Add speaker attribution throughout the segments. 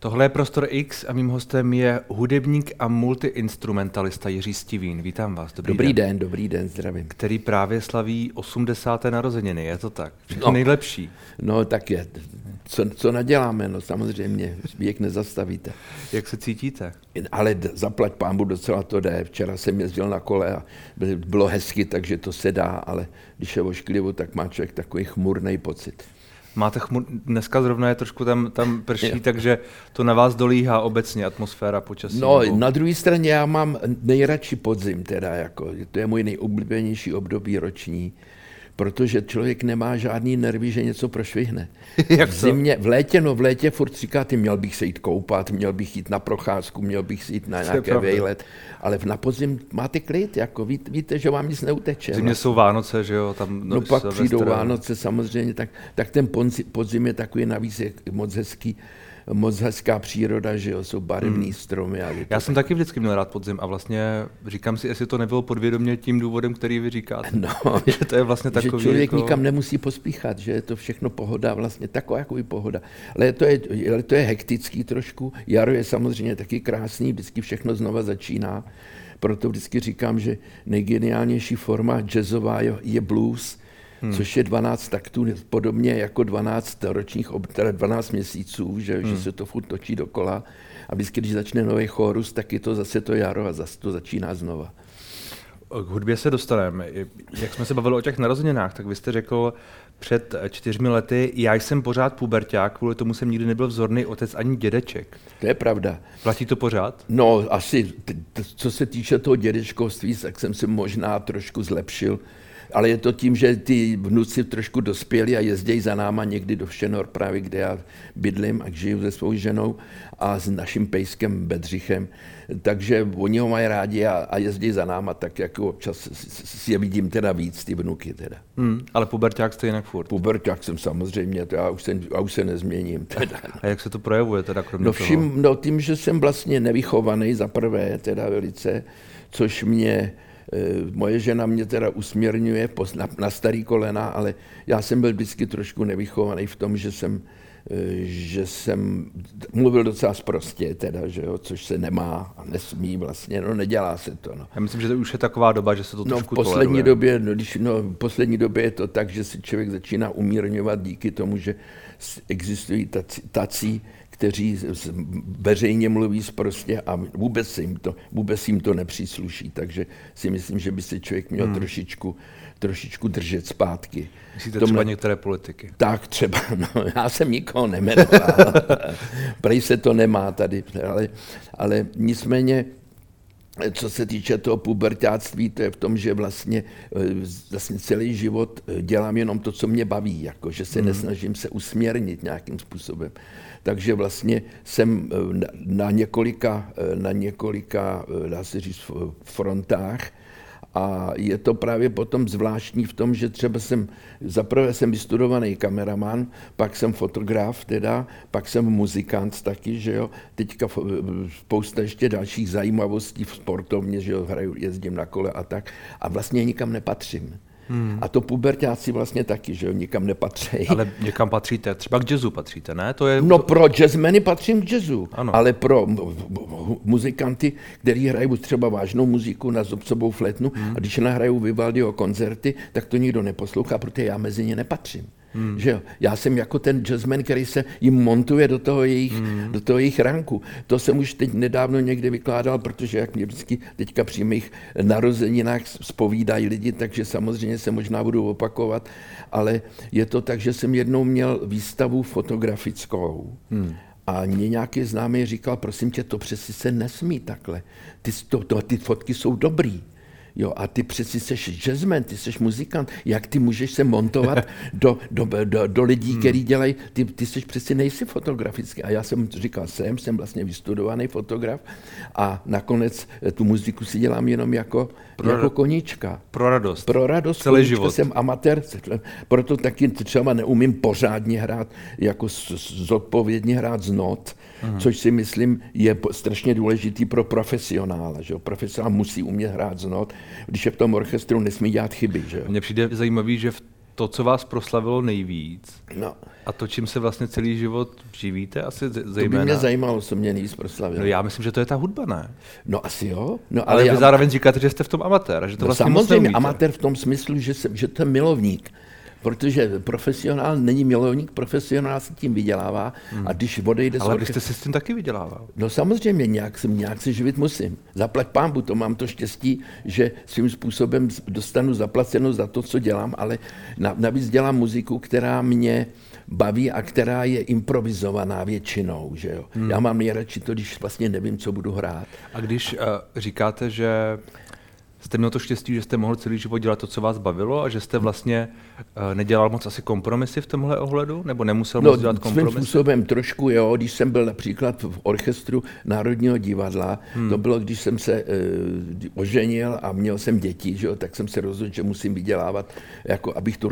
Speaker 1: Tohle je Prostor X a mým hostem je hudebník a multiinstrumentalista Jiří Stivín. Vítám vás.
Speaker 2: Dobrý, dobrý den. den. Dobrý den, zdravím.
Speaker 1: Který právě slaví 80. narozeniny, je to tak? Všechno no, nejlepší.
Speaker 2: No tak je. Co, co naděláme? No samozřejmě, věk nezastavíte.
Speaker 1: Jak se cítíte?
Speaker 2: Ale zaplať pámbu docela to jde. Včera jsem jezdil na kole a bylo hezky, takže to se dá, ale když je ošklivo, tak má člověk takový chmurný pocit.
Speaker 1: Máte chmur, dneska zrovna je trošku tam, tam prší, takže to na vás dolíhá obecně atmosféra počasí.
Speaker 2: No, nebo... na druhé straně já mám nejradši podzim, teda jako, to je můj nejoblíbenější období roční protože člověk nemá žádný nervy, že něco prošvihne. Jak v zimě, v létě, no v létě furt říká, ty měl bych se jít koupat, měl bych jít na procházku, měl bych se jít na nějaké vejlet, ale na podzim máte klid, jako ví, víte, že vám nic neuteče.
Speaker 1: V zimě jsou Vánoce, že jo? Tam
Speaker 2: no, no pak přijdou Vánoce samozřejmě, tak, tak ten podzim je takový navíc je moc hezký moc hezká příroda, že jo, jsou barevné hmm. stromy. A
Speaker 1: Já jsem tak... taky vždycky měl rád podzim a vlastně říkám si, jestli to nebylo podvědomě tím důvodem, který vy říkáte.
Speaker 2: No,
Speaker 1: že to je vlastně takový.
Speaker 2: Že člověk jako... nikam nemusí pospíchat, že je to všechno pohoda, vlastně taková jako pohoda. Ale to je, ale to je hektický trošku. Jaro je samozřejmě taky krásný, vždycky všechno znova začíná. Proto vždycky říkám, že nejgeniálnější forma jazzová je blues, hmm. což je 12 taktů, podobně jako 12 ročních, teda 12 měsíců, že, hmm. že se to furt točí dokola. A vždycky, když začne nový chorus, tak je to zase to jaro a zase to začíná znova.
Speaker 1: K hudbě se dostaneme. Jak jsme se bavili o těch narozeninách, tak vy jste řekl před čtyřmi lety, já jsem pořád puberták, kvůli tomu jsem nikdy nebyl vzorný otec ani dědeček.
Speaker 2: To je pravda.
Speaker 1: Platí to pořád?
Speaker 2: No, asi, co se týče toho dědečkovství, tak jsem se možná trošku zlepšil ale je to tím, že ty vnuci trošku dospěli a jezdí za náma někdy do Všenor, právě kde já bydlím a žiju se svou ženou a s naším pejskem Bedřichem. Takže oni ho mají rádi a, a jezdí za náma, tak jako občas si je vidím teda víc, ty vnuky teda.
Speaker 1: Hmm, ale puberták jste jinak furt?
Speaker 2: Puberták jsem samozřejmě, to já už, se, já už se nezměním. Teda.
Speaker 1: A jak se to projevuje teda kromě
Speaker 2: no, všim, toho? No tím, že jsem vlastně nevychovaný za prvé, teda velice, což mě moje žena mě teda usměrňuje na, na starý kolena, ale já jsem byl vždycky trošku nevychovaný v tom, že jsem, eh, že jsem mluvil docela sprostě, teda, že jo, což se nemá a nesmí vlastně, no nedělá se to. No.
Speaker 1: Já myslím, že to už je taková doba, že se to
Speaker 2: no,
Speaker 1: trošku
Speaker 2: v poslední toleruje. době, no, když, no, v poslední době je to tak, že si člověk začíná umírňovat díky tomu, že existují tací, tací kteří veřejně mluví prostě a vůbec jim to, vůbec jim to nepřísluší. Takže si myslím, že by se člověk měl hmm. trošičku, trošičku držet zpátky.
Speaker 1: Myslíte Tomhle... třeba některé politiky?
Speaker 2: Tak třeba, no, já jsem nikoho nemenoval. Prej se to nemá tady, ale, ale nicméně co se týče toho pubertáctví, to je v tom, že vlastně, eh, vlastně celý život eh, dělám jenom to, co mě baví, jako, že se hmm. nesnažím se usměrnit nějakým způsobem. Takže vlastně jsem eh, na několika, na několika dá se říct, frontách. A je to právě potom zvláštní v tom, že třeba jsem, zaprvé jsem vystudovaný kameraman, pak jsem fotograf teda, pak jsem muzikant taky, že jo, teďka spousta ještě dalších zajímavostí v sportovně, že jo, hraju, jezdím na kole a tak. A vlastně nikam nepatřím. Hmm. A to pubertáci vlastně taky, že jo, nikam nepatří.
Speaker 1: Ale někam patříte, třeba k jazzu patříte, ne? To je...
Speaker 2: No pro jazzmeny patřím k jazzu, ano. ale pro muzikanty, kteří hrají třeba vážnou muziku na zobcovou fletnu hmm. a když nahrajou Vivaldiho koncerty, tak to nikdo neposlouchá, protože já mezi ně nepatřím. Hmm. Že jo? Já jsem jako ten jazzman, který se jim montuje do toho, jejich, hmm. do toho jejich ranku. To jsem už teď nedávno někde vykládal, protože jak mě vždycky teďka při mých narozeninách spovídají lidi, takže samozřejmě se možná budu opakovat, ale je to tak, že jsem jednou měl výstavu fotografickou. Hmm. A mě nějaký známý říkal, prosím tě, to přeci se nesmí takhle. Ty, to, to, ty fotky jsou dobrý. Jo, a ty přeci jsi jazzman, ty jsi muzikant, jak ty můžeš se montovat do, do, do, do lidí, hmm. který dělají, ty, ty jsi přeci nejsi fotografický. A já jsem říkal, jsem, jsem vlastně vystudovaný fotograf a nakonec eh, tu muziku si dělám jenom jako, pro, jako koníčka.
Speaker 1: Pro radost.
Speaker 2: Pro radost.
Speaker 1: Celý koníčka. život.
Speaker 2: Jsem amatér, proto taky třeba neumím pořádně hrát, jako zodpovědně hrát z not, hmm. což si myslím je strašně důležitý pro profesionála. Že? Profesionál musí umět hrát z not, když je v tom orchestru, nesmí dělat chyby. Že
Speaker 1: Mně přijde zajímavý, že v to, co vás proslavilo nejvíc
Speaker 2: no.
Speaker 1: a to, čím se vlastně celý život živíte, asi zejména.
Speaker 2: To by mě zajímalo, co mě nejvíc proslavilo.
Speaker 1: No já myslím, že to je ta hudba, ne?
Speaker 2: No asi jo. No,
Speaker 1: ale, ale vy já... zároveň říkáte, že jste v tom amatér, že to no, vlastně
Speaker 2: samozřejmě amatér v tom smyslu, že, jsem, že to je milovník protože profesionál není milovník, profesionál se tím vydělává hmm. a když odejde...
Speaker 1: Ale vy jste si s tím taky vydělával.
Speaker 2: No samozřejmě, nějak, se, nějak se živit musím. Zaplať pámbu, to mám to štěstí, že svým způsobem dostanu zaplaceno za to, co dělám, ale navíc dělám muziku, která mě baví a která je improvizovaná většinou. Že jo? Hmm. Já mám nejradši to, když vlastně nevím, co budu hrát.
Speaker 1: A když uh, říkáte, že jste měl to štěstí, že jste mohl celý život dělat to, co vás bavilo a že jste vlastně uh, nedělal moc asi kompromisy v tomhle ohledu? Nebo nemusel
Speaker 2: no,
Speaker 1: moc dělat kompromisy?
Speaker 2: svým způsobem trošku, jo. Když jsem byl například v orchestru Národního divadla, hmm. to bylo, když jsem se uh, oženil a měl jsem děti, že jo, tak jsem se rozhodl, že musím vydělávat, jako abych tu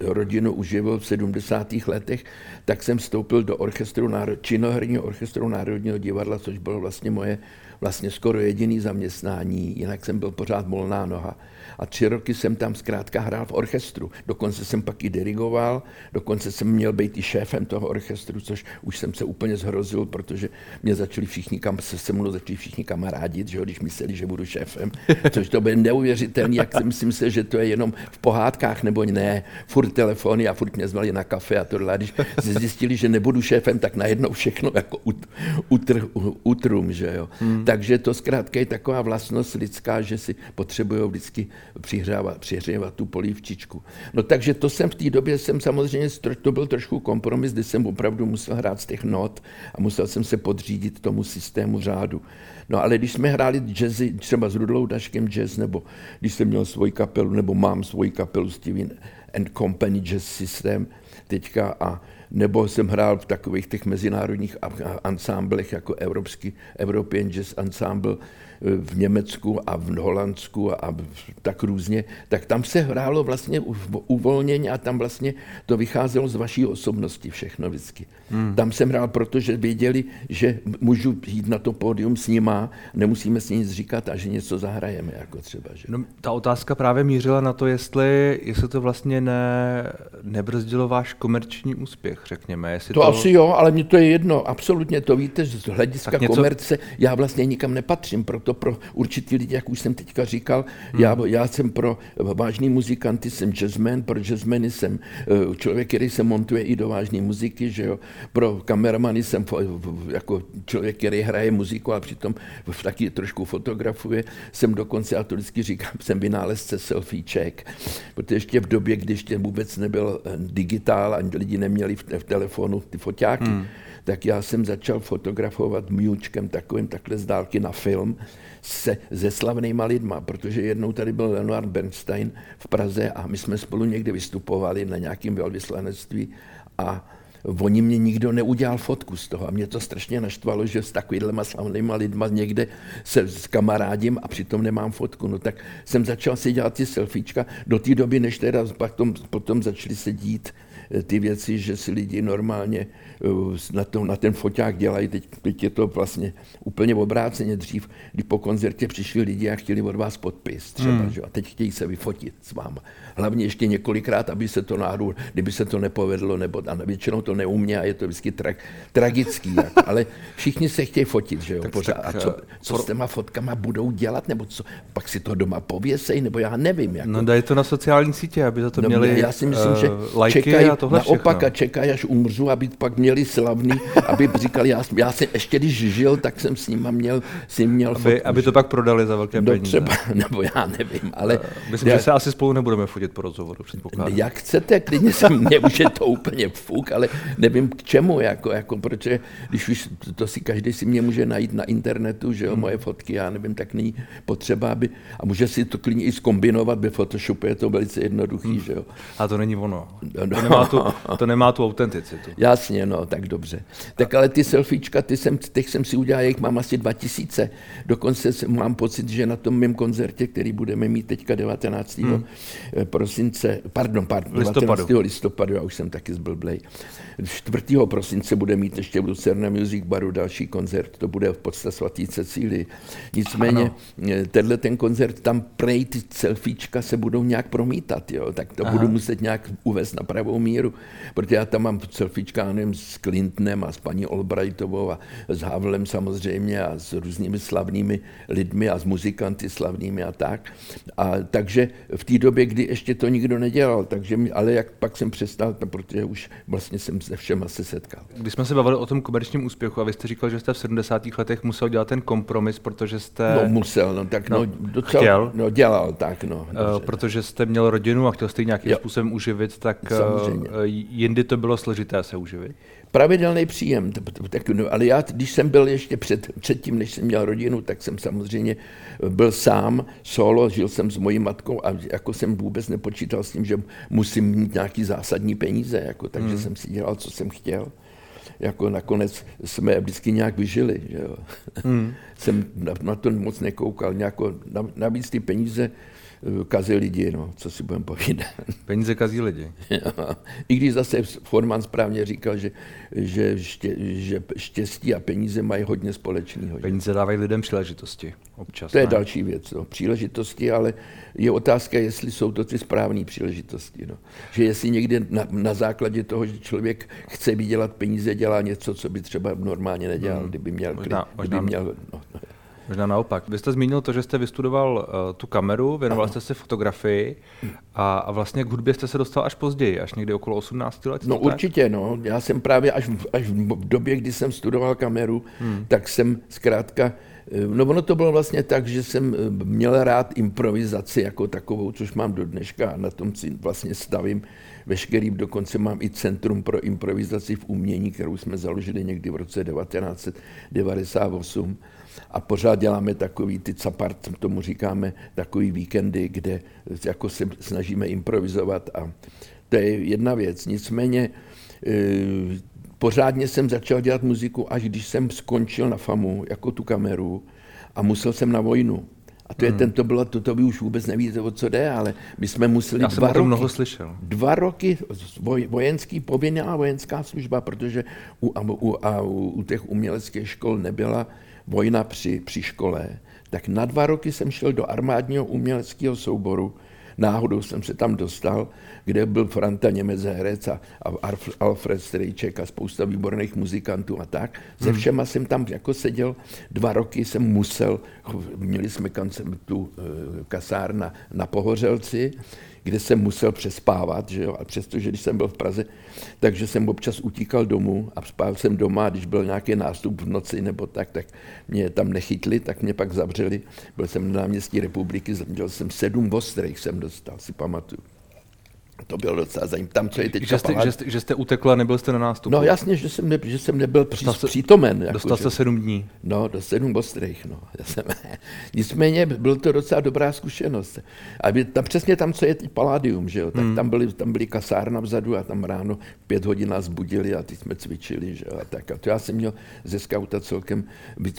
Speaker 2: rodinu uživil v 70. letech, tak jsem vstoupil do orchestru, činoherního orchestru Národního divadla, což bylo vlastně moje vlastně skoro jediný zaměstnání, jinak jsem byl pořád volná noha. A tři roky jsem tam zkrátka hrál v orchestru. Dokonce jsem pak i dirigoval, dokonce jsem měl být i šéfem toho orchestru, což už jsem se úplně zhrozil, protože mě začali všichni, kam, se se mnou začali všichni kamarádit, že jo, když mysleli, že budu šéfem, což to bude neuvěřitelný, jak si myslím se, že to je jenom v pohádkách, nebo ne, furt telefony a furt mě zvali na kafe a tohle. A když zjistili, že nebudu šéfem, tak najednou všechno jako ut, utr, utrum, že jo. Hmm. Takže to zkrátka je taková vlastnost lidská, že si potřebují vždycky přihřávat, přihřávat tu polívčičku. No takže to jsem v té době, jsem samozřejmě, to byl trošku kompromis, kdy jsem opravdu musel hrát z těch not a musel jsem se podřídit tomu systému řádu. No ale když jsme hráli jazzy, třeba s Rudlou Daškem jazz, nebo když jsem měl svoji kapelu, nebo mám svoji kapelu Steven and Company Jazz System teďka a nebo jsem hrál v takových těch mezinárodních ansámblech jako Evropský, European Jazz Ensemble, v Německu a v Holandsku a tak různě, tak tam se hrálo vlastně uvolněně a tam vlastně to vycházelo z vaší osobnosti všechno vždycky. Hmm. Tam jsem hrál, protože věděli, že můžu jít na to pódium s nima, nemusíme si nic říkat a že něco zahrajeme, jako třeba. Že?
Speaker 1: No, ta otázka právě mířila na to, jestli, jestli to vlastně ne, nebrzdilo váš komerční úspěch, řekněme. Jestli
Speaker 2: to, to asi jo, ale mně to je jedno, absolutně to víte, z hlediska něco... komerce já vlastně nikam nepatřím, proto pro určitý lidi, jak už jsem teďka říkal, hmm. já, já jsem pro vážný muzikanty, jsem jazzman, pro jazzmeny jsem eh, člověk, který se montuje i do vážné muziky, že jo. Pro kameramany jsem jako člověk, který hraje muziku a přitom taky trošku fotografuje. Jsem dokonce, a to vždycky říkám, jsem vynálezce selfieček, protože ještě v době, když ještě vůbec nebyl eh, digitál a lidi neměli v, v telefonu ty foťáky, hmm tak já jsem začal fotografovat mňůčkem takovým takhle z dálky na film se, se slavnýma lidma, protože jednou tady byl Leonard Bernstein v Praze a my jsme spolu někde vystupovali na nějakém velvyslanectví a oni mě nikdo neudělal fotku z toho a mě to strašně naštvalo, že s takovýhlema slavnýma lidma někde se s kamarádím a přitom nemám fotku. No tak jsem začal si dělat ty selfiečka do té doby, než teda potom, potom začaly se dít ty věci, že si lidi normálně Eh, na, to, na ten foťák dělají, teď, teď je to vlastně úplně obráceně dřív, kdy po koncertě přišli lidi a chtěli od vás podpis třeba, hmm. že? a teď chtějí se vyfotit s váma. Hlavně ještě několikrát, aby se to náhodou, kdyby se to nepovedlo, nebo a většinou to neumě a je to vždycky tra, tragický, jako, ale všichni se chtějí fotit, že jo, tak, pořád. A co, eh, co s těma fotkama budou dělat, nebo co, pak si to doma pověsej, nebo já nevím. Jako.
Speaker 1: No dají to na sociální sítě, aby za to no, měli
Speaker 2: Já si myslím, uh, že čekají naopak a čekají, až umřu, aby pak měli slavný, aby říkali, já, já jsem ještě když žil, tak jsem s nima měl, si měl
Speaker 1: aby, fotku, aby to pak prodali za velké no, peníze.
Speaker 2: Třeba, nebo já nevím, ale...
Speaker 1: Myslím, já, že se asi spolu nebudeme fotit po rozhovoru, předpokládám.
Speaker 2: Jak chcete, klidně se mě už je to úplně fuk, ale nevím k čemu, jako, jako protože když už to si každý si mě může najít na internetu, že jo, hmm. moje fotky, já nevím, tak není potřeba, aby, a může si to klidně i zkombinovat, ve Photoshopu je to velice jednoduchý, hmm. že jo.
Speaker 1: A to není ono. No, no, nemá tu, to nemá tu autenticitu.
Speaker 2: Jasně, no, tak dobře. Tak ale ty selfiečka, ty jsem, těch jsem si udělal, jich mám asi 2000. Dokonce mám pocit, že na tom mém koncertě, který budeme mít teďka 19. Hmm. prosince, pardon, pardon listopadu. 19. listopadu, já už jsem taky zblblej, 4. prosince bude mít ještě v Lucerna Music Baru další koncert, to bude v podstatě svatý Cecílii. Nicméně. Eh, tenhle ten koncert, tam prej ty selfiečka se budou nějak promítat, jo? tak to Aha. budu muset nějak uvést na pravou míru, protože já tam mám selfiečka nevím, s Clintonem a s paní Albrightovou a s Havlem samozřejmě a s různými slavnými lidmi a s muzikanty slavnými a tak. A takže v té době, kdy ještě to nikdo nedělal, takže ale jak pak jsem přestal, protože už vlastně jsem se všema se setkal.
Speaker 1: Když jsme se bavili o tom komerčním úspěchu a vy jste říkal, že jste v 70. letech musel dělat ten kompromis, protože jste...
Speaker 2: No musel, no tak no, no docela, chtěl. No dělal, tak no.
Speaker 1: Uh, protože jste měl rodinu a chtěl jste ji nějakým jo. způsobem uživit, tak uh, jindy to bylo složité se uživit
Speaker 2: pravidelný příjem. Tak, no, ale já, když jsem byl ještě před, předtím, než jsem měl rodinu, tak jsem samozřejmě byl sám, solo, žil jsem s mojí matkou a jako jsem vůbec nepočítal s tím, že musím mít nějaký zásadní peníze, jako, takže hmm. jsem si dělal, co jsem chtěl. Jako nakonec jsme vždycky nějak vyžili. Že jo. Hmm. jsem na, na to moc nekoukal. Nějako, navíc ty peníze kazí lidi, no, co si budeme povídat.
Speaker 1: Peníze kazí lidi.
Speaker 2: I když zase Forman správně říkal, že, že, ště, že štěstí a peníze mají hodně společného.
Speaker 1: Peníze dávají lidem příležitosti občas.
Speaker 2: To je ne? další věc. No. Příležitosti, ale je otázka, jestli jsou to ty správné příležitosti. No. Že jestli někde na, na základě toho, že člověk chce vydělat peníze, dělá něco, co by třeba normálně nedělal, hmm. kdyby měl... Možná, kdyby možná, měl no, no.
Speaker 1: Možná naopak. Vy jste zmínil to, že jste vystudoval uh, tu kameru, věnoval jste se fotografii a, a vlastně k hudbě jste se dostal až později, až někdy okolo 18 let.
Speaker 2: No tak? určitě, no. Já jsem právě až, až v době, kdy jsem studoval kameru, hmm. tak jsem zkrátka eh, No ono to bylo vlastně tak, že jsem eh, měl rád improvizaci jako takovou, což mám do dneška a na tom si vlastně stavím veškerý, dokonce mám i Centrum pro improvizaci v umění, kterou jsme založili někdy v roce 1998 a pořád děláme takový, ty capart, tomu říkáme, takový víkendy, kde jako se snažíme improvizovat a to je jedna věc. Nicméně e, pořádně jsem začal dělat muziku, až když jsem skončil na FAMu, jako tu kameru a musel jsem na vojnu. A to je hmm. ten, to bylo, to, to vy už vůbec nevíte, o co jde, ale my jsme museli
Speaker 1: Já
Speaker 2: dva roky,
Speaker 1: mnoho slyšel.
Speaker 2: dva roky voj, vojenský, povinná vojenská služba, protože u, a, u, a u, u těch uměleckých škol nebyla vojna při, při škole, tak na dva roky jsem šel do armádního uměleckého souboru. Náhodou jsem se tam dostal, kde byl Franta Němec herec a, a Alfred Strejček a spousta výborných muzikantů a tak. Se hmm. všema jsem tam jako seděl. Dva roky jsem musel, měli jsme kancem tu e, kasárna na Pohořelci, kde jsem musel přespávat, že jo, a přestože když jsem byl v Praze, takže jsem občas utíkal domů a spál jsem doma, a když byl nějaký nástup v noci nebo tak, tak mě tam nechytli, tak mě pak zavřeli. Byl jsem na náměstí republiky, měl jsem sedm ostrých, jsem dostal, si pamatuju. To bylo docela zajímavé. Tam, co je teď
Speaker 1: že jste, že, jste, že jste utekl a nebyl jste na nástupu?
Speaker 2: No jasně, že jsem, ne, že jsem nebyl při, dostal přítomen.
Speaker 1: Jako, dostal jste sedm dní?
Speaker 2: No, do sedm ostrých. No. Já jsem, nicméně byl to docela dobrá zkušenost. A tam, přesně tam, co je teď Paládium, že jo? tak hmm. tam, byly, tam byly kasárna vzadu a tam ráno pět hodin nás budili a teď jsme cvičili. Že jo? A, tak. a to já jsem měl ze skauta celkem,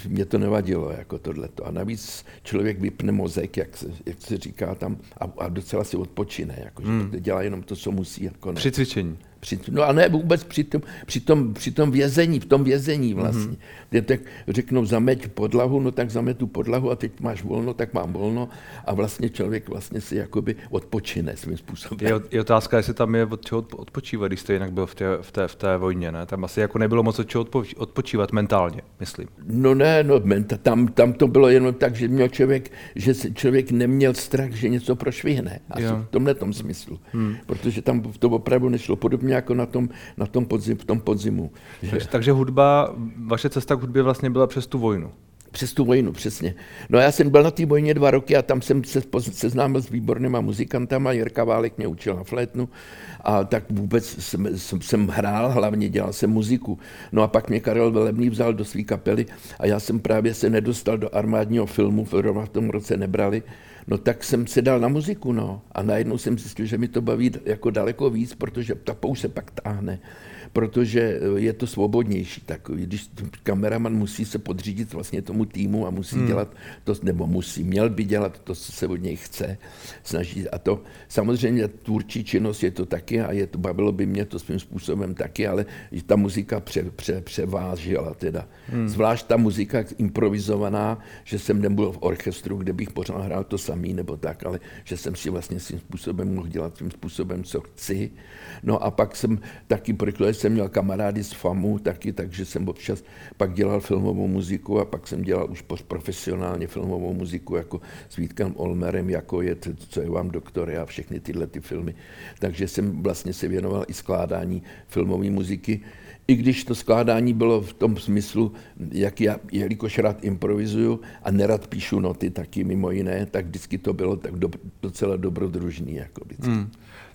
Speaker 2: mě to nevadilo, jako tohleto. A navíc člověk vypne mozek, jak se, jak se říká tam, a, a docela si odpočine. Jako, hmm. že dělá jenom to, co musí. Jako
Speaker 1: ne. Při cvičení.
Speaker 2: Při, no a ne vůbec při tom, při tom, při tom vězení, v tom vězení vlastně. Mm-hmm. Kde tak řeknou zameť podlahu, no tak zametu podlahu a teď máš volno, tak mám volno a vlastně člověk vlastně si jakoby odpočine svým způsobem.
Speaker 1: Je, je otázka, jestli tam je od čeho odpočívat, když jste jinak byl v té, v té, v té vojně, ne? Tam asi jako nebylo moc od čeho odpočívat mentálně, myslím.
Speaker 2: No ne, no tam, tam to bylo jenom tak, že měl člověk, že člověk neměl strach, že něco prošvihne. Asi jo. v tomhle tom smyslu. Hmm. Protože tam to opravdu nešlo podobně jako na tom, na tom podzim, v tom podzimu.
Speaker 1: Takže, takže hudba, vaše cesta k hudbě vlastně byla přes tu vojnu.
Speaker 2: Přes tu vojnu, přesně. No já jsem byl na té vojně dva roky a tam jsem se seznámil s výbornýma muzikantama. Jirka Válek mě učil na flétnu a tak vůbec jsem, jsem, jsem hrál, hlavně dělal jsem muziku. No a pak mě Karel Velebný vzal do své kapely a já jsem právě se nedostal do armádního filmu, v v tom roce nebrali, No tak jsem se dal na muziku, no. A najednou jsem zjistil, že mi to baví jako daleko víc, protože ta pouš se pak táhne protože eh, je to svobodnější. Tak když kameraman musí se podřídit vlastně tomu týmu a musí hmm. dělat to, nebo musí, měl by dělat to, co se od něj chce, snaží. A to samozřejmě tvůrčí činnost je to taky a je to, bavilo by mě to svým způsobem taky, ale ta muzika pře, pře, převážila teda. Hmm. Zvlášť ta muzika improvizovaná, že jsem nebyl v orchestru, kde bych pořád hrál to samý nebo tak, ale že jsem si vlastně svým způsobem mohl dělat svým způsobem, co chci. No a pak jsem taky, protože jsem měl kamarády z FAMu taky, takže jsem občas pak dělal filmovou muziku a pak jsem dělal už profesionálně filmovou muziku jako s Vítkem Olmerem, jako je to, co je vám doktor a všechny tyhle ty filmy. Takže jsem vlastně se věnoval i skládání filmové muziky, i když to skládání bylo v tom smyslu, jak já, jelikož rád improvizuju a nerad píšu noty taky mimo jiné, tak vždycky to bylo tak do, docela dobrodružný. Jako vždycky. Hmm.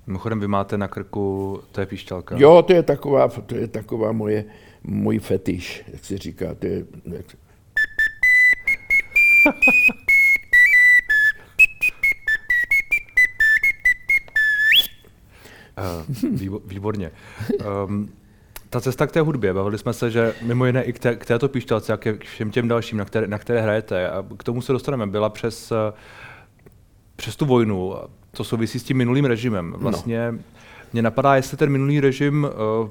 Speaker 1: Mimochodem, vy máte na krku, to je píšťalka.
Speaker 2: Jo, to je taková, to je taková moje, můj fetiš, jak se říká. To je, jak...
Speaker 1: výborně. Um, ta cesta k té hudbě, bavili jsme se, že mimo jiné i k, té, k této píšťalce a ke všem těm dalším, na které, na které hrajete, a k tomu se dostaneme, byla přes, přes tu vojnu, to souvisí s tím minulým režimem. No. Vlastně no. mě napadá, jestli ten minulý režim uh,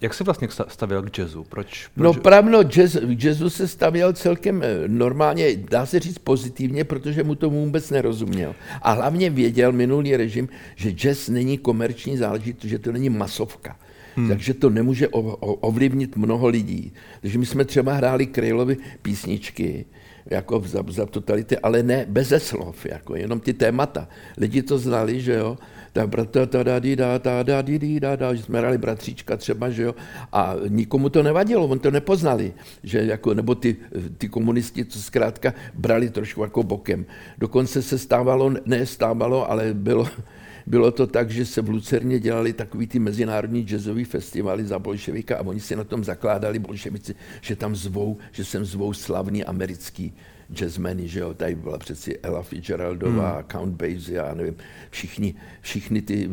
Speaker 1: jak se vlastně stavěl k jazzu? Proč?
Speaker 2: proč? No pravno, jazz, k jazzu se stavěl celkem eh, normálně, dá se říct pozitivně, protože mu tomu vůbec nerozuměl. A hlavně věděl minulý režim, že jazz není komerční záležitost, že to není masovka. Hmm. Takže to nemůže ovlivnit mnoho lidí. Takže my jsme třeba hráli Krejlovy písničky, jako za, za totality, ale ne bez slov, jako jenom ty témata. Lidi to znali, že jo, ta brata, ta da, di, da, ta, da, di, di, da, da, že jsme hrali bratříčka třeba, že jo, a nikomu to nevadilo, on to nepoznali, že jako, nebo ty, ty komunisti, co zkrátka brali trošku jako bokem. Dokonce se stávalo, ne stávalo, ale bylo, bylo to tak, že se v Lucerně dělali takový ty mezinárodní jazzový festivaly za bolševika a oni si na tom zakládali bolševici, že tam zvou, že sem zvou slavný americký jazzmeny, že jo, tady byla přeci Ella Fitzgeraldová, hmm. Count Basie, já nevím, všichni, všichni ty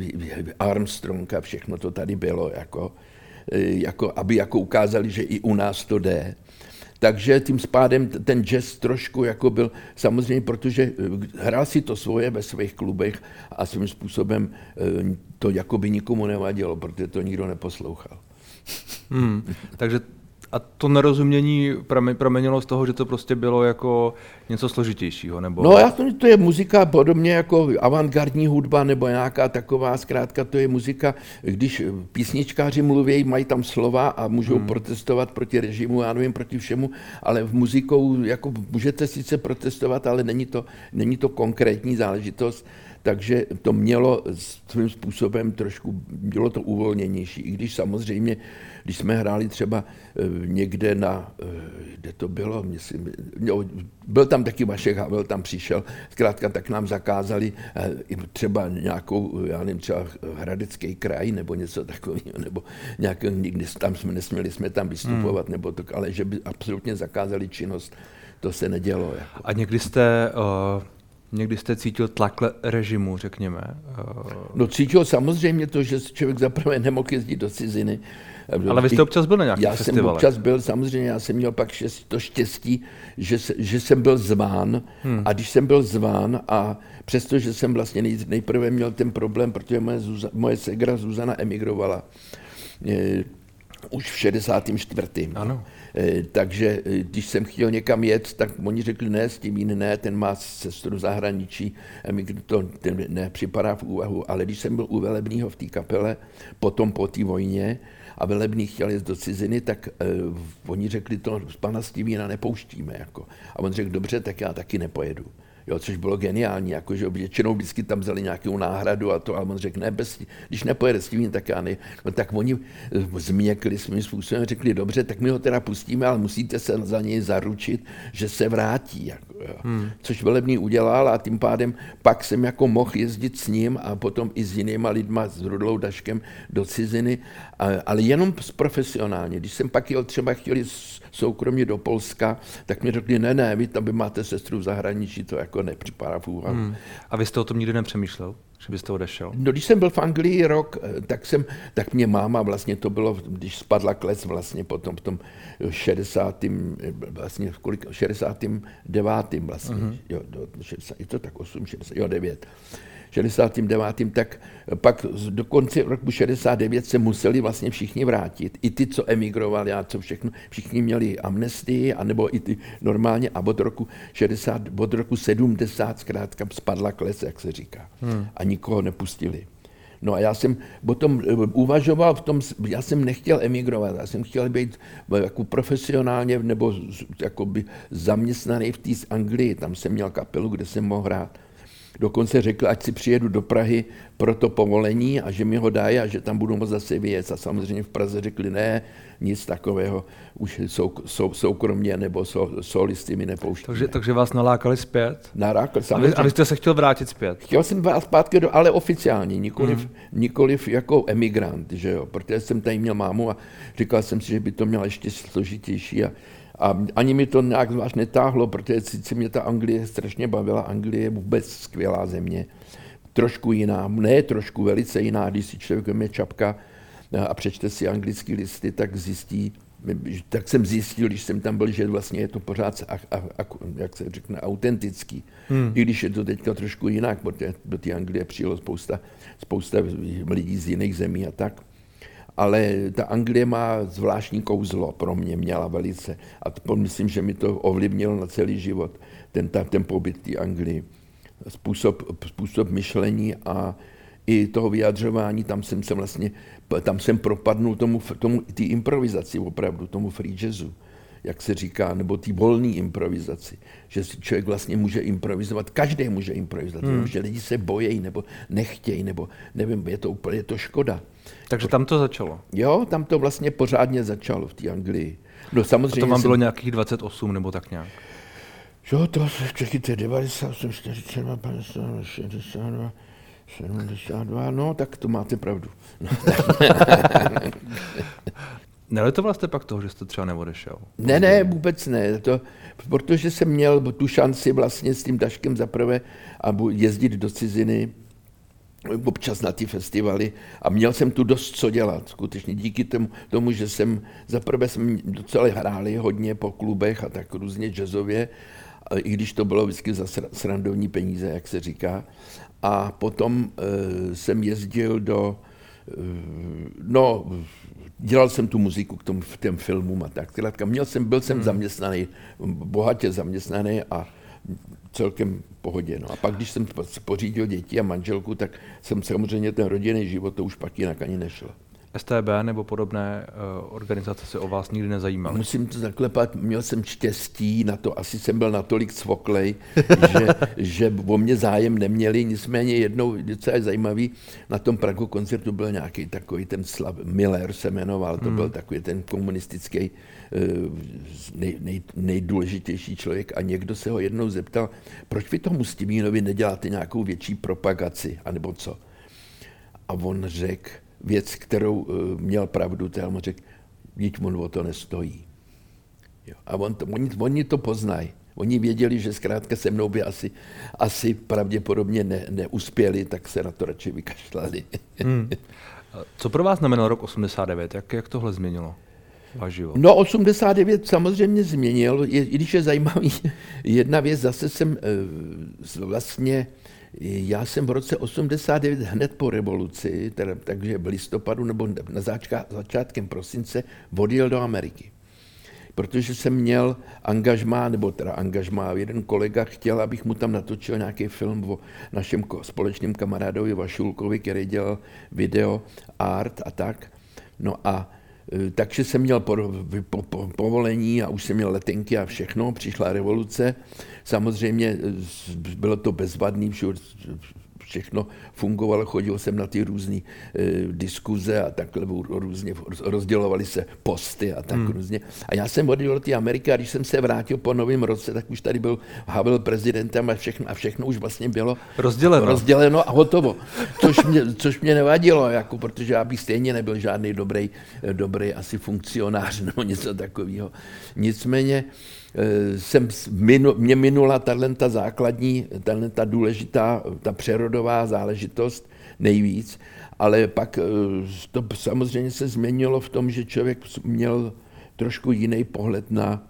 Speaker 2: Armstrong a všechno to tady bylo, jako, jako, aby jako ukázali, že i u nás to jde. Takže tím spádem ten jazz trošku jako byl, samozřejmě, protože eh, hrál si to svoje ve svých klubech a svým způsobem eh, to jako by nikomu nevadilo, protože to nikdo neposlouchal.
Speaker 1: Hmm, takže a to nerozumění pramenilo z toho, že to prostě bylo jako něco složitějšího? Nebo...
Speaker 2: No, já to, to je muzika podobně jako avantgardní hudba nebo nějaká taková, zkrátka to je muzika, když písničkáři mluví, mají tam slova a můžou hmm. protestovat proti režimu, já nevím, proti všemu, ale v muzikou jako můžete sice protestovat, ale není to, není to konkrétní záležitost takže to mělo svým způsobem trošku, bylo to uvolněnější, i když samozřejmě, když jsme hráli třeba eh, někde na, eh, kde to bylo, myslím, no, byl tam taky Vašek Havel, tam přišel, zkrátka tak nám zakázali eh, třeba nějakou, já nevím, třeba Hradecký kraj nebo něco takového, nebo nějak, nikdy tam jsme nesměli jsme tam vystupovat, hmm. nebo to, ale že by absolutně zakázali činnost, to se nedělo. Jako.
Speaker 1: A někdy jste uh Někdy jste cítil tlak režimu, řekněme?
Speaker 2: No cítil samozřejmě to, že člověk zaprvé nemohl jezdit do ciziny.
Speaker 1: Ale vy jste občas byl na nějakých
Speaker 2: Já
Speaker 1: festivale.
Speaker 2: jsem občas byl, samozřejmě já jsem měl pak šest, to štěstí, že, že jsem byl zván hmm. a když jsem byl zván a přestože jsem vlastně nej, nejprve měl ten problém, protože moje, Zuza, moje segra Zuzana emigrovala je, už v 64.
Speaker 1: Ano.
Speaker 2: Eh, takže eh, když jsem chtěl někam jet, tak oni řekli, ne, s tím ne, ten má sestru zahraničí, a mi to ten nepřipadá v úvahu. Ale když jsem byl u Velebního v té kapele, potom po té vojně, a Velebný chtěl jít do ciziny, tak uh, oni řekli, to z pana Stivína nepouštíme. Jako. A on řekl, dobře, tak já taky nepojedu. Jo, což bylo geniální, jako, že většinou vždycky tam vzali nějakou náhradu a to, a on řekl, ne, bez, když nepojede s tím, tak já ne. No, tak oni eh, změkli svým způsobem, řekli, dobře, tak my ho teda pustíme, ale musíte se za něj zaručit, že se vrátí. Jako, Jo. Hmm. Což velebný udělal a tím pádem pak jsem jako mohl jezdit s ním a potom i s jinýma lidma, s Rudlou Daškem do ciziny, ale jenom profesionálně. Když jsem pak jel třeba chtěli soukromně do Polska, tak mi řekli, ne, ne, vy tam máte sestru v zahraničí, to jako nepřipadá v úvahu. Hmm.
Speaker 1: A vy jste o tom nikdy nepřemýšlel? Že byste odešel?
Speaker 2: No, když jsem byl v Anglii rok, eh, tak jsem, tak mě máma vlastně to bylo, když spadla kles vlastně potom v tom 60. Eh, vlastně v kolik, 69. vlastně, uh-huh. jo, do 60, je to tak 8, 60, jo, 9. 69. tak pak do konce roku 69 se museli vlastně všichni vrátit. I ty, co emigrovali a co všechno, všichni měli amnestii, anebo i ty normálně a od roku 60, od roku 70 zkrátka spadla kles, jak se říká. Hmm. A nikoho nepustili. No a já jsem potom eh, uvažoval v tom, já jsem nechtěl emigrovat, já jsem chtěl být jako profesionálně nebo jakoby zaměstnaný v té Anglii, tam jsem měl kapelu, kde jsem mohl hrát. Dokonce řekl, ať si přijedu do Prahy pro to povolení a že mi ho dají a že tam budu moct zase vyjet. A samozřejmě v Praze řekli, ne, nic takového, už sou, sou, soukromně nebo so, solisty mi nepouští.
Speaker 1: Takže, takže vás nalákali zpět?
Speaker 2: Nalákali,
Speaker 1: samozřejmě. A vy jste se chtěl vrátit zpět?
Speaker 2: Chtěl jsem vás zpátky, do, ale oficiálně, nikoliv, mm. nikoliv jako emigrant, že jo, protože jsem tady měl mámu a říkal jsem si, že by to mělo ještě složitější a a ani mi to nějak zvlášť netáhlo, protože sice mě ta Anglie strašně bavila. Anglie je vůbec skvělá země. Trošku jiná, ne trošku, velice jiná, když si člověk je čapka a přečte si anglické listy, tak zjistí, tak jsem zjistil, když jsem tam byl, že vlastně je to pořád, a, a, a, jak se řekne, autentický. Hmm. I když je to teďka trošku jinak, protože do té Anglie přijelo spousta, spousta lidí z jiných zemí a tak ale ta Anglie má zvláštní kouzlo pro mě, měla velice. A to myslím, že mi to ovlivnilo na celý život, ten, ten pobyt té Anglii. Způsob, způsob myšlení a i toho vyjadřování, tam jsem se vlastně, tam jsem propadnul tomu, tomu té improvizaci opravdu, tomu free jazzu jak se říká, nebo té volné improvizaci. Že si člověk vlastně může improvizovat, každý může improvizovat, hmm. že lidi se bojejí nebo nechtějí, nebo nevím, je to úplně je to škoda.
Speaker 1: Takže tam to začalo?
Speaker 2: Jo, tam to vlastně pořádně začalo v té Anglii. No samozřejmě.
Speaker 1: A to vám bylo jsem... nějakých 28 nebo tak nějak?
Speaker 2: Jo, to čekajte, 98, 47, 50, 62, 72, no tak to máte pravdu. No,
Speaker 1: Nelitoval jste pak toho, že jste třeba neodešel?
Speaker 2: Ne, ne, vůbec ne. To, protože jsem měl tu šanci vlastně s tím Daškem zaprvé a jezdit do ciziny, občas na ty festivaly a měl jsem tu dost co dělat. Skutečně díky tomu, tomu že jsem, zaprvé jsme docela hráli hodně po klubech a tak různě jazzově, i když to bylo vždycky za srandovní peníze, jak se říká. A potom e, jsem jezdil do, e, no, dělal jsem tu muziku k tomu, v těm filmům a tak. Měl jsem, byl jsem hmm. zaměstnaný, bohatě zaměstnaný a celkem pohodě. No. A pak, když jsem pořídil děti a manželku, tak jsem samozřejmě ten rodinný život, to už pak jinak ani nešlo.
Speaker 1: STB nebo podobné uh, organizace se o vás nikdy nezajímaly?
Speaker 2: Musím to zaklepat, měl jsem štěstí na to, asi jsem byl natolik cvoklej, že, že o mě zájem neměli, nicméně jednou docela zajímavý, na tom Pragu koncertu byl nějaký takový ten Slav, Miller se jmenoval, to hmm. byl takový ten komunistický eh, nej, nej, nejdůležitější člověk a někdo se ho jednou zeptal, proč vy tomu Stimínovi neděláte nějakou větší propagaci, anebo co? A on řekl, věc, kterou uh, měl pravdu, Telmo řekl, víc on o to nestojí. Jo. A on to, oni, oni to poznají. Oni věděli, že zkrátka se mnou by asi, asi pravděpodobně ne, neuspěli, tak se na to radši vykašlali. Hmm.
Speaker 1: Co pro vás znamenal rok 89? Jak, jak tohle změnilo váš život?
Speaker 2: No 89 samozřejmě změnil, je, i když je zajímavý jedna věc, zase jsem e, vlastně já jsem v roce 89 hned po revoluci, teda, takže v listopadu nebo na začka, začátkem prosince odjel do Ameriky. Protože jsem měl angažmá, nebo teda angažmá, jeden kolega chtěl, abych mu tam natočil nějaký film o našem společném kamarádovi Vašulkovi, který dělal video, art a tak. No a e, takže jsem měl po, po, po, povolení a už jsem měl letenky a všechno, přišla revoluce Samozřejmě bylo to bezvadný, všechno fungovalo, chodil jsem na ty různé e, diskuze a takhle různě rozdělovali se posty a tak hmm. různě. A já jsem odjel do té Ameriky a když jsem se vrátil po novém roce, tak už tady byl Havel prezidentem a všechno, a všechno už vlastně bylo
Speaker 1: rozděleno,
Speaker 2: rozděleno a hotovo. Což mě, což mě nevadilo, jako, protože já bych stejně nebyl žádný dobrý, dobrý asi funkcionář nebo něco takového. Nicméně Eh, jsem, mě minula ta základní, ta důležitá, ta přerodová záležitost nejvíc, ale pak eh, to samozřejmě se změnilo v tom, že člověk měl trošku jiný pohled na,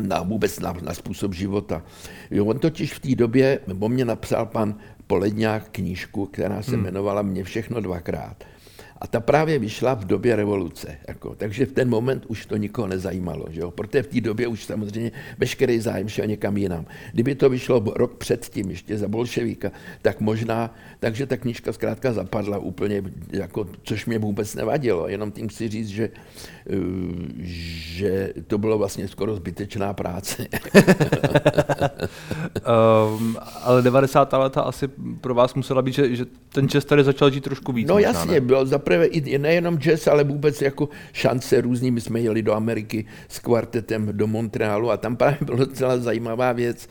Speaker 2: na vůbec na, na způsob života. Jo, on totiž v té době, bo mě napsal pan Poledňák knížku, která se hmm. jmenovala Mě všechno dvakrát. A ta právě vyšla v době revoluce. Jako, takže v ten moment už to nikoho nezajímalo. Že jo? Protože v té době už samozřejmě veškerý zájem šel někam jinam. Kdyby to vyšlo rok předtím, ještě za bolševíka, tak možná, takže ta knižka zkrátka zapadla úplně, jako, což mě vůbec nevadilo. Jenom tím chci říct, že, eh, že to bylo vlastně skoro zbytečná práce.
Speaker 1: um, ale 90. leta asi pro vás musela být, že, že ten čas tady začal žít trošku víc.
Speaker 2: No možná, jasně, ne? bylo za prvé i nejenom jazz, ale vůbec jako šance různý. My jsme jeli do Ameriky s kvartetem do Montrealu a tam právě byla docela zajímavá věc,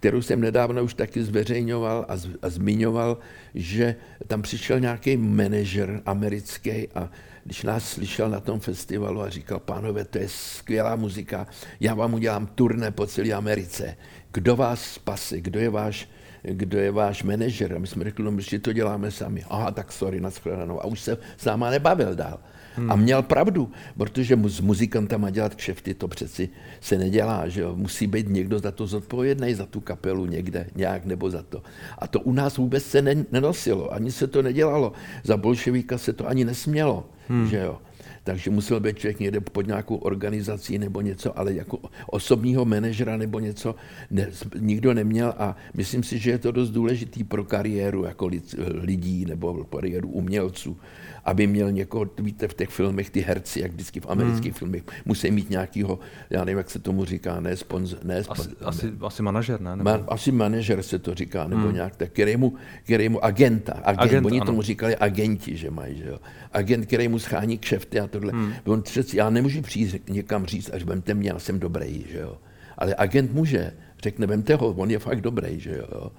Speaker 2: kterou jsem nedávno už taky zveřejňoval a, z, a zmiňoval, že tam přišel nějaký manažer americký a když nás slyšel na tom festivalu a říkal, pánové, to je skvělá muzika, já vám udělám turné po celé Americe. Kdo vás spasí, kdo je váš kdo je váš manažer. A my jsme řekli, no my to děláme sami. Aha, tak sorry, nashledanou. A už se s náma nebavil dál. Hmm. A měl pravdu, protože s muzikantama dělat kšefty, to přeci se nedělá, že jo? musí být někdo za to zodpovědný, za tu kapelu někde, nějak nebo za to. A to u nás vůbec se nenosilo, ani se to nedělalo. Za bolševíka se to ani nesmělo, hmm. že jo takže musel být člověk někde pod nějakou organizací nebo něco, ale jako osobního manažera nebo něco ne, nikdo neměl a myslím si, že je to dost důležitý pro kariéru jako lidí nebo kariéru umělců aby měl někoho, víte, v těch filmech ty herci, jak vždycky v amerických hmm. filmech, musí mít nějakýho, já nevím, jak se tomu říká, ne sponzor, ne
Speaker 1: spon, asi, asi, asi manažer, ne?
Speaker 2: Nebo... Ma, asi manažer se to říká, nebo hmm. nějak tak, kterému, kterému agenta, agent, agent oni ano. tomu říkali agenti, že mají, že jo. Agent, který mu schání kšefty a tohle. Hmm. On přeci, já nemůžu přijít někam říct, až vemte mě, já jsem dobrý, že jo. Ale agent může, řekne, vemte ho, on je fakt dobrý, že jo.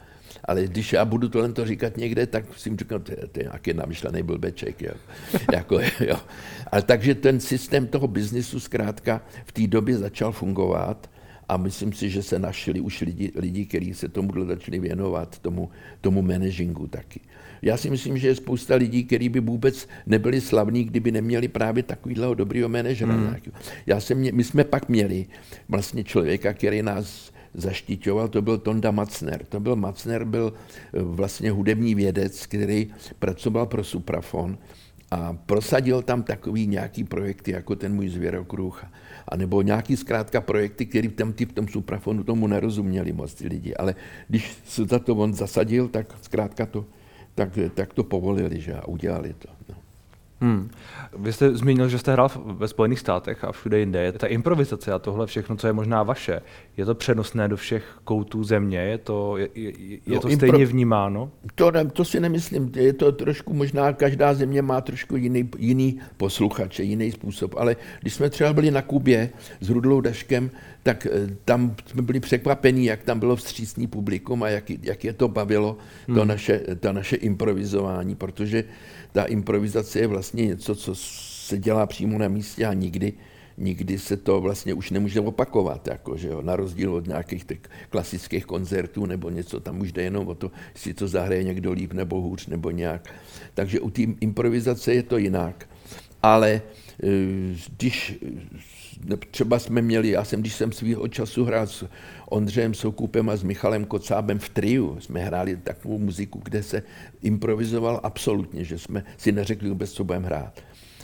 Speaker 2: Ale když já budu tohle to říkat někde, tak si jim říkám, to je, to je nějaký namyšlený blbeček. Jo. jako, jo. Ale takže ten systém toho biznisu zkrátka v té době začal fungovat a myslím si, že se našli už lidi, lidi kteří se tomu začali věnovat, tomu, tomu managingu taky. Já si myslím, že je spousta lidí, kteří by vůbec nebyli slavní, kdyby neměli právě takovýhleho dobrýho manažera. Hmm. Já jsem, my jsme pak měli vlastně člověka, který nás zaštiťoval, to byl Tonda Macner. To byl Macner, byl eh, vlastně hudební vědec, který pracoval pro Suprafon a prosadil tam takový nějaký projekty, jako ten můj zvěrokruh, a nebo nějaký zkrátka projekty, které v tom, v tom suprafonu tomu nerozuměli moc ty lidi. Ale když se za to on zasadil, tak zkrátka to, tak, tak to povolili, že a udělali to. No.
Speaker 1: Hmm. Vy jste zmínil, že jste hrál ve Spojených státech a všude jinde. Ta improvizace a tohle všechno, co je možná vaše, je to přenosné do všech koutů země? Je to, je, je, je no, to stejně impro... vnímáno?
Speaker 2: To, to si nemyslím. Je to trošku možná, každá země má trošku jiný, jiný posluchače, jiný způsob. Ale když jsme třeba byli na Kubě s Rudlou Daškem, tak eh, tam jsme byli překvapení, jak tam bylo vstřícný publikum a jak, jak je to bavilo, hmm. to, naše, to naše improvizování, protože ta improvizace je vlastně něco, co se dělá přímo na místě a nikdy, nikdy se to vlastně už nemůže opakovat, jako, že jo, na rozdíl od nějakých těch klasických koncertů nebo něco, tam už jde jenom o to, jestli to zahraje někdo líp nebo hůř nebo nějak. Takže u té improvizace je to jinak. Ale eh, když třeba jsme měli, já jsem, když jsem svýho času hrál s Ondřejem Soukupem a s Michalem Kocábem v triu, jsme hráli takovou muziku, kde se improvizoval absolutně, že jsme si neřekli vůbec, co budeme hrát.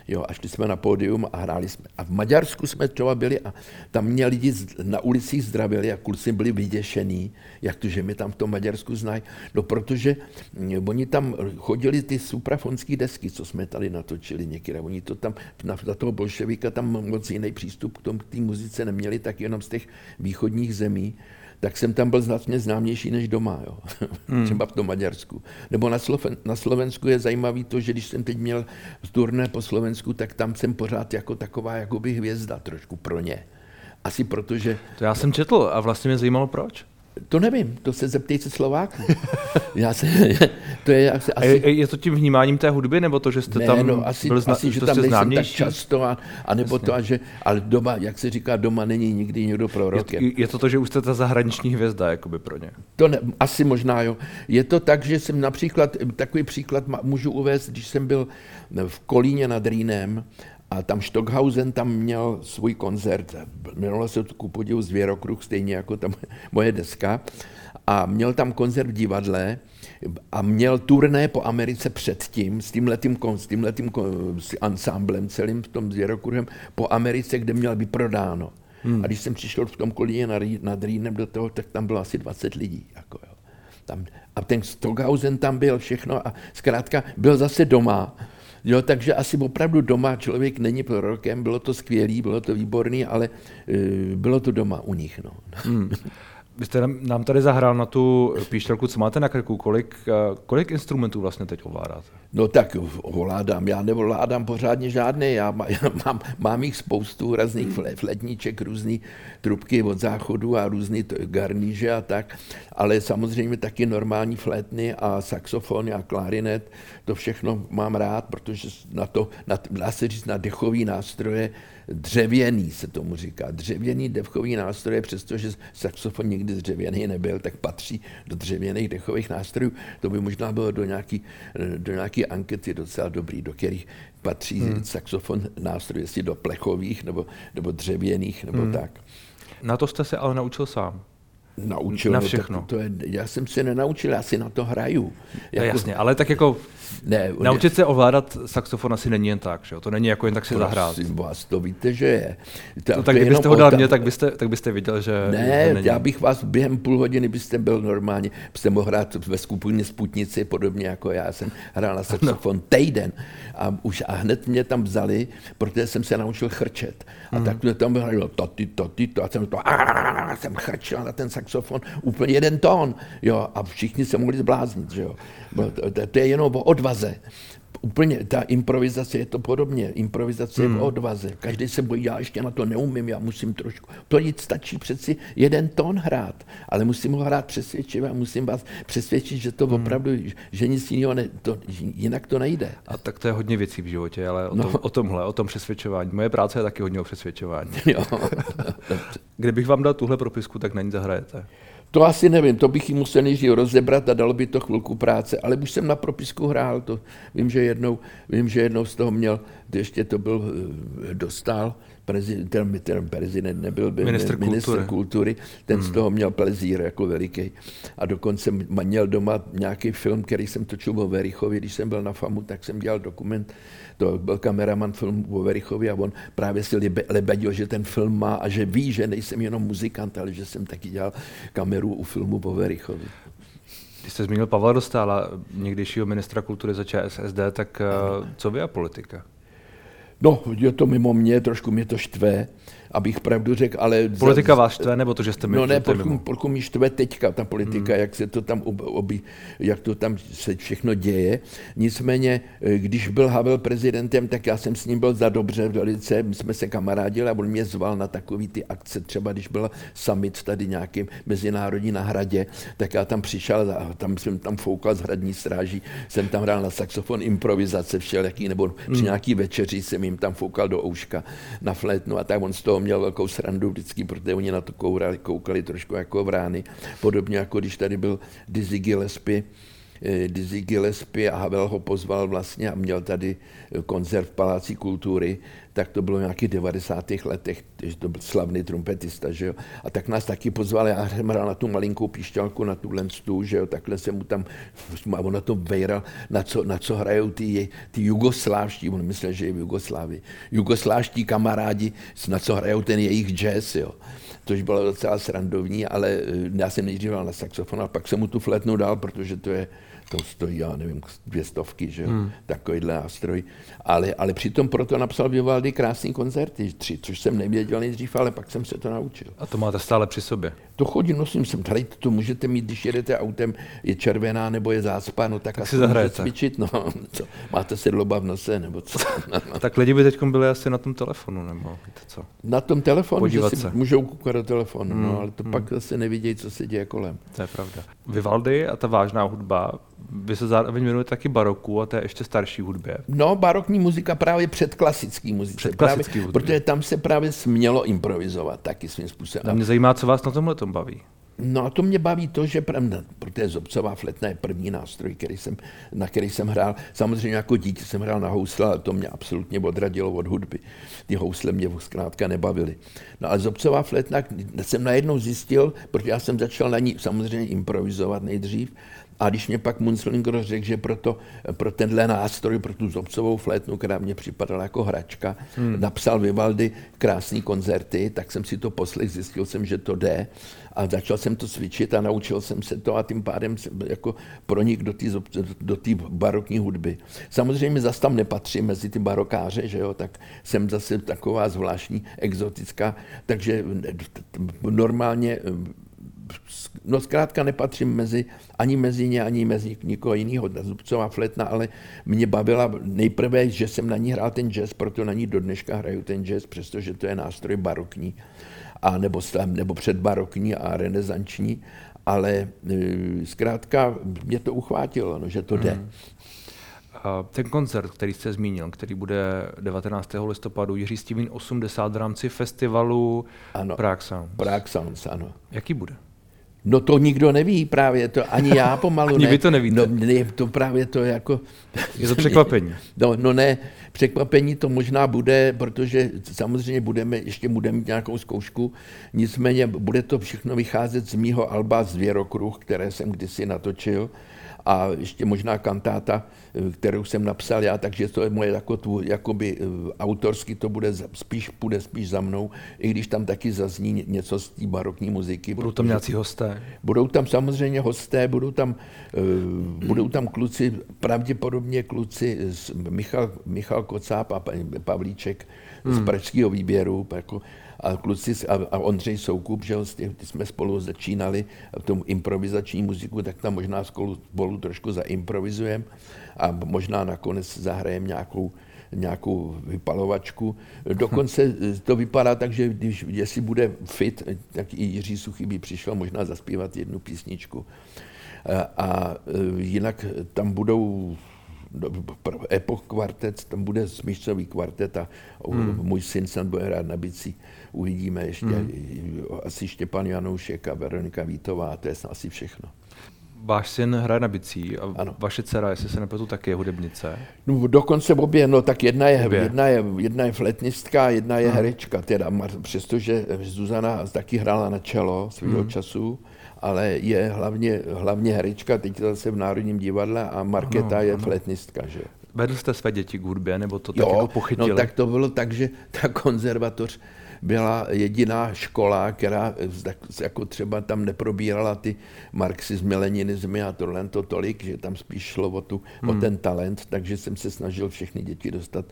Speaker 2: Jo, a šli jsme na pódium a hráli jsme. A v Maďarsku jsme třeba byli a tam mě lidi na ulicích zdravili a kluci byli vyděšený, jak to, že mi tam v tom Maďarsku znají. No protože mm, oni tam chodili ty suprafonské desky, co jsme tady natočili některé. Oni to tam, na, na toho bolševika tam moc jiný přístup k k té muzice neměli, tak jenom z těch východních zemí tak jsem tam byl značně známější než doma, jo. Hmm. třeba v tom Maďarsku. Nebo na, Sloven, na Slovensku je zajímavý to, že když jsem teď měl turné po Slovensku, tak tam jsem pořád jako taková jakoby hvězda trošku pro ně. Asi protože...
Speaker 1: To já jsem četl a vlastně mě zajímalo proč.
Speaker 2: To nevím, to se zeptejte Slováků. Já se, to je, asi,
Speaker 1: je, je to tím vnímáním té hudby, nebo to, že jste ne, tam no,
Speaker 2: asi, byl zna, asi, že tam nejsem tak často, a, a nebo Jasně. to, a že, ale doma, jak se říká, doma není nikdy někdo prorokem.
Speaker 1: Je, je to to, že už jste ta zahraniční hvězda, jakoby pro ně?
Speaker 2: To ne, asi možná, jo. Je to tak, že jsem například, takový příklad můžu uvést, když jsem byl v Kolíně nad Rýnem a tam Stockhausen tam měl svůj koncert, jmenovalo se to ku podivu Zvěrokruh, stejně jako tam moje deska, a měl tam koncert v divadle a měl turné po Americe předtím s tímhletým, s tímhletým s ansámblem celým v tom Zvěrokruhem po Americe, kde měl vyprodáno. Hmm. A když jsem přišel v tom kolíně nad Rýnem do toho, tak tam bylo asi 20 lidí. Jako, jo. Tam, a ten Stockhausen tam byl všechno a zkrátka byl zase doma Jo, takže asi opravdu doma člověk není prorokem, bylo to skvělé, bylo to výborné, ale uh, bylo to doma u nich. No. Hmm.
Speaker 1: Vy jste nám tady zahrál na tu píšťalku, co máte na krku, kolik, eh, kolik instrumentů vlastně teď ovládáte?
Speaker 2: No tak ovládám, já nevládám pořádně žádný, já, má, já mám, mám jich spoustu různých fletníček, různé trubky od záchodu a různé garníže a tak, ale samozřejmě taky normální flétny a saxofony a klarinet, to všechno mám rád, protože na to, na, dá se říct, na dechový nástroje, dřevěný se tomu říká, dřevěný dechový nástroje, přestože saxofon nikdy dřevěný nebyl, tak patří do dřevěných dechových nástrojů. To by možná bylo do nějaký, do nějaký ankety docela dobrý, do kterých patří hmm. saxofon nástroj, jestli do plechových nebo, nebo dřevěných nebo hmm. tak.
Speaker 1: Na to jste se ale naučil sám
Speaker 2: naučil.
Speaker 1: Na všechno.
Speaker 2: To, to je, já jsem se nenaučil, já si na to hraju.
Speaker 1: Jako, no jasně, ale tak jako ne, naučit se ovládat saxofon asi není jen tak, že jo? To není jako jen tak si
Speaker 2: prosím
Speaker 1: zahrát.
Speaker 2: vás, to víte, že je.
Speaker 1: To, to tak to kdybyste ho dal mě, tak byste, tak byste viděl, že
Speaker 2: Ne, že není. já bych vás během půl hodiny byste byl normálně, byste mohl hrát ve skupině Sputnici, podobně jako já jsem hrál na saxofon no. týden a už a hned mě tam vzali, protože jsem se naučil chrčet. A hmm. tak mě tam hrál to, ty, to, ty, to, a jsem to, a jsem chrčel na ten saxofon úplně jeden tón, jo, a všichni se mohli zbláznit, že jo. To, to, to je jenom o odvaze úplně ta improvizace je to podobně. Improvizace hmm. je v odvaze. Každý se bojí, já ještě na to neumím, já musím trošku. To nic stačí přeci jeden tón hrát, ale musím ho hrát přesvědčivě a musím vás přesvědčit, že to hmm. opravdu, že nic jiného, ne, to, jinak to nejde.
Speaker 1: A tak to je hodně věcí v životě, ale o, no. tom, o tomhle, o tom přesvědčování. Moje práce je taky hodně o přesvědčování. Jo. Kdybych vám dal tuhle propisku, tak na ní zahrajete.
Speaker 2: To asi nevím, to bych ji musel nejdřív rozebrat a dalo by to chvilku práce, ale už jsem na propisku hrál, to. Vím, že jednou, vím, že jednou z toho měl, ještě to byl eh, dostal, prezident, ten, ten prezident nebyl, byl
Speaker 1: minister,
Speaker 2: minister kultury. kultury, ten hmm. z toho měl plezír jako veliký. A dokonce měl doma nějaký film, který jsem točil o Verichovi, když jsem byl na FAMu, tak jsem dělal dokument to byl kameraman film o Verichovi a on právě si lebedil, že ten film má a že ví, že nejsem jenom muzikant, ale že jsem taky dělal kameru u filmu o Verichovi.
Speaker 1: Když jste zmínil Pavla Dostála, někdejšího ministra kultury za ČSSD, tak eh, co vy a politika?
Speaker 2: No, je to mimo mě, trošku mě to štve, abych pravdu řekl, ale...
Speaker 1: Politika vás štve, nebo to, že jste
Speaker 2: mi No ne, polku, mi štve teďka ta politika, hmm. jak se to tam obi, jak to tam se všechno děje. Nicméně, eh, když byl Havel prezidentem, tak já jsem s ním byl za dobře velice, my jsme se kamarádili a on mě zval na takový ty akce, třeba když byl summit tady nějakým mezinárodní na hradě, tak já tam přišel a tam jsem tam foukal z hradní stráží, jsem tam hrál na saxofon improvizace všelijaký, nebo při hmm. nějaký večeři jsem jim tam foukal do ouška na flétnu a tak on z toho toho měl velkou srandu vždycky, protože oni na to kourali, koukali trošku jako vrány. Podobně jako když tady byl Dizzy Gillespie, eh, Dizzy Gillespie a Havel ho pozval vlastně a měl tady koncert v Paláci kultury, tak to bylo v nějakých 90. letech, že to byl slavný trumpetista, že jo. A tak nás taky pozval, já jsem hrál na tu malinkou píšťalku, na tu lenstu, že jo, takhle jsem mu tam, a on na to vejral, na co, na co hrajou ty, ty jugoslávští, on myslel, že je v Jugoslávii, jugoslávští kamarádi, na co hrajou ten jejich jazz, jo. Což bylo docela srandovní, ale eh, já jsem nejdřív na saxofon a pak jsem mu tu fletnu dal, protože to je, to stojí, já nevím, dvě stovky, že jo, hmm. takovýhle nástroj. Ale, ale přitom proto napsal Vivaldi krásný koncerty, tři, což jsem nevěděl nejdřív, ale pak jsem se to naučil.
Speaker 1: A to máte stále při sobě?
Speaker 2: To chodím, nosím sem, tady to můžete mít, když jedete autem, je červená nebo je zácpa, no tak,
Speaker 1: tak si zahrajete.
Speaker 2: cvičit, no, co, máte sedloba v nose, nebo co.
Speaker 1: tak lidi by teď byli asi na tom telefonu, nebo víte co?
Speaker 2: Na tom telefonu, Podívat že si se. můžou koukat do telefonu, hmm. no, ale to hmm. pak zase nevidějí, co se děje kolem.
Speaker 1: To je pravda. Vivaldi a ta vážná hudba, vy se zároveň věnujete taky baroku a to je ještě starší hudbě.
Speaker 2: No, barokní muzika právě před klasický muzice. Před
Speaker 1: klasický
Speaker 2: právě, Protože tam se právě smělo improvizovat taky svým způsobem.
Speaker 1: A mě zajímá, co vás na tomhle tom baví.
Speaker 2: No a to mě baví to, že pravda, protože zobcová fletna je první nástroj, který jsem, na který jsem hrál. Samozřejmě jako dítě jsem hrál na housle, ale to mě absolutně odradilo od hudby. Ty housle mě zkrátka nebavily. No ale zobcová fletna jsem najednou zjistil, protože já jsem začal na ní samozřejmě improvizovat nejdřív, a když mě pak Munzlinger řekl, že pro, to, pro tenhle nástroj, pro tu zobcovou flétnu, která mě připadala jako hračka, hmm. napsal Vivaldi krásné koncerty, tak jsem si to poslech, zjistil jsem, že to jde a začal jsem to cvičit a naučil jsem se to a tím pádem jsem jako pronik do té do tý barokní hudby. Samozřejmě zase tam nepatří mezi ty barokáře, že jo, tak jsem zase taková zvláštní, exotická, takže normálně no zkrátka nepatřím mezi, ani mezi ně, ani mezi nikoho jiného. Zubcová fletna, ale mě bavila nejprve, že jsem na ní hrál ten jazz, proto na ní do dneška hraju ten jazz, přestože to je nástroj barokní, a nebo, nebo předbarokní a renesanční, ale e, zkrátka mě to uchvátilo, no, že to jde. Hmm.
Speaker 1: Ten koncert, který jste zmínil, který bude 19. listopadu, Jiří Stívín 80 v rámci festivalu ano, Prague Sounds.
Speaker 2: Prague Sounds, ano.
Speaker 1: Jaký bude?
Speaker 2: No to nikdo neví právě, to ani já pomalu
Speaker 1: ani
Speaker 2: ne.
Speaker 1: vy to nevíte.
Speaker 2: No, ne, to právě to jako...
Speaker 1: Je to překvapení.
Speaker 2: No, no ne, překvapení to možná bude, protože samozřejmě budeme, ještě budeme mít nějakou zkoušku, nicméně bude to všechno vycházet z mýho alba Zvěrokruh, které jsem kdysi natočil a ještě možná kantáta, eh, kterou jsem napsal já, takže to je moje jako tu, jakoby eh, autorsky to bude spíš, bude spíš za mnou, i když tam taky zazní něco z té barokní muziky.
Speaker 1: Budou tam nějací hosté?
Speaker 2: Budou tam samozřejmě hosté, budou tam, uh, budou tam kluci, pravděpodobně kluci, Michal, Michal Kocáp a Pavlíček hmm. z pražského výběru, jako a kluci a, a Ondřej Soukup, že ty jsme spolu začínali v tom improvizační muziku, tak tam možná spolu, spolu trošku zaimprovizujeme a možná nakonec zahrajeme nějakou nějakou vypalovačku. Dokonce to vypadá tak, že když, jestli bude fit, tak i Jiří Suchý by přišel možná zaspívat jednu písničku. A, a jinak tam budou Epoch kvartet, tam bude smyšcový kvartet a hmm. můj syn snad bude hrát na bicí. Uvidíme ještě hmm. asi Štěpan Janoušek a Veronika Vítová, to je asi všechno.
Speaker 1: Váš syn hraje na bicí a ano. vaše dcera, jestli se nepletu, taky je hudebnice?
Speaker 2: No, dokonce obě, no tak jedna je, jedna je, jedna je fletnistka, jedna je hmm. herečka, teda, přestože Zuzana taky hrála na čelo svého hmm. času, ale je hlavně, hlavně herečka, teď zase v Národním divadle a Markéta ano, je ano. fletnistka. Že?
Speaker 1: Vedl jste své děti k hudbě, nebo to jo, tak jako pochytili?
Speaker 2: No tak to bylo tak, že ta konzervatoř byla jediná škola, která jako třeba tam neprobírala ty marxismy, leninismy a tohle to tolik, že tam spíš šlo o, tu, hmm. o ten talent, takže jsem se snažil všechny děti dostat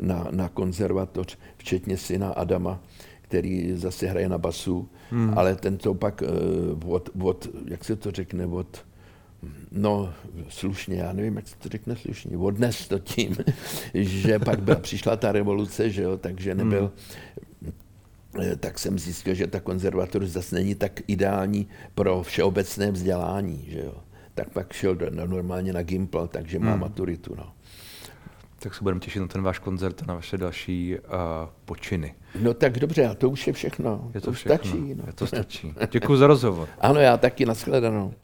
Speaker 2: na, na konzervatoř, včetně syna Adama, který zase hraje na basu, hmm. ale ten to pak uh, od, od, jak se to řekne, od, no slušně, já nevím, jak se to řekne slušně, odnes to tím, že pak byla, přišla ta revoluce, že jo, takže nebyl, hmm. Eh, tak jsem zjistil, že ta konzervatoř zase není tak ideální pro všeobecné vzdělání, že jo. Tak pak šel do, no, normálně na Gimpl, takže má hmm. maturitu, no
Speaker 1: tak se budeme těšit na ten váš koncert a na vaše další uh, počiny.
Speaker 2: No tak dobře, a to už je všechno.
Speaker 1: Je to, to všechno. stačí. No. Je to stačí. Děkuji za rozhovor.
Speaker 2: ano, já taky, nashledanou.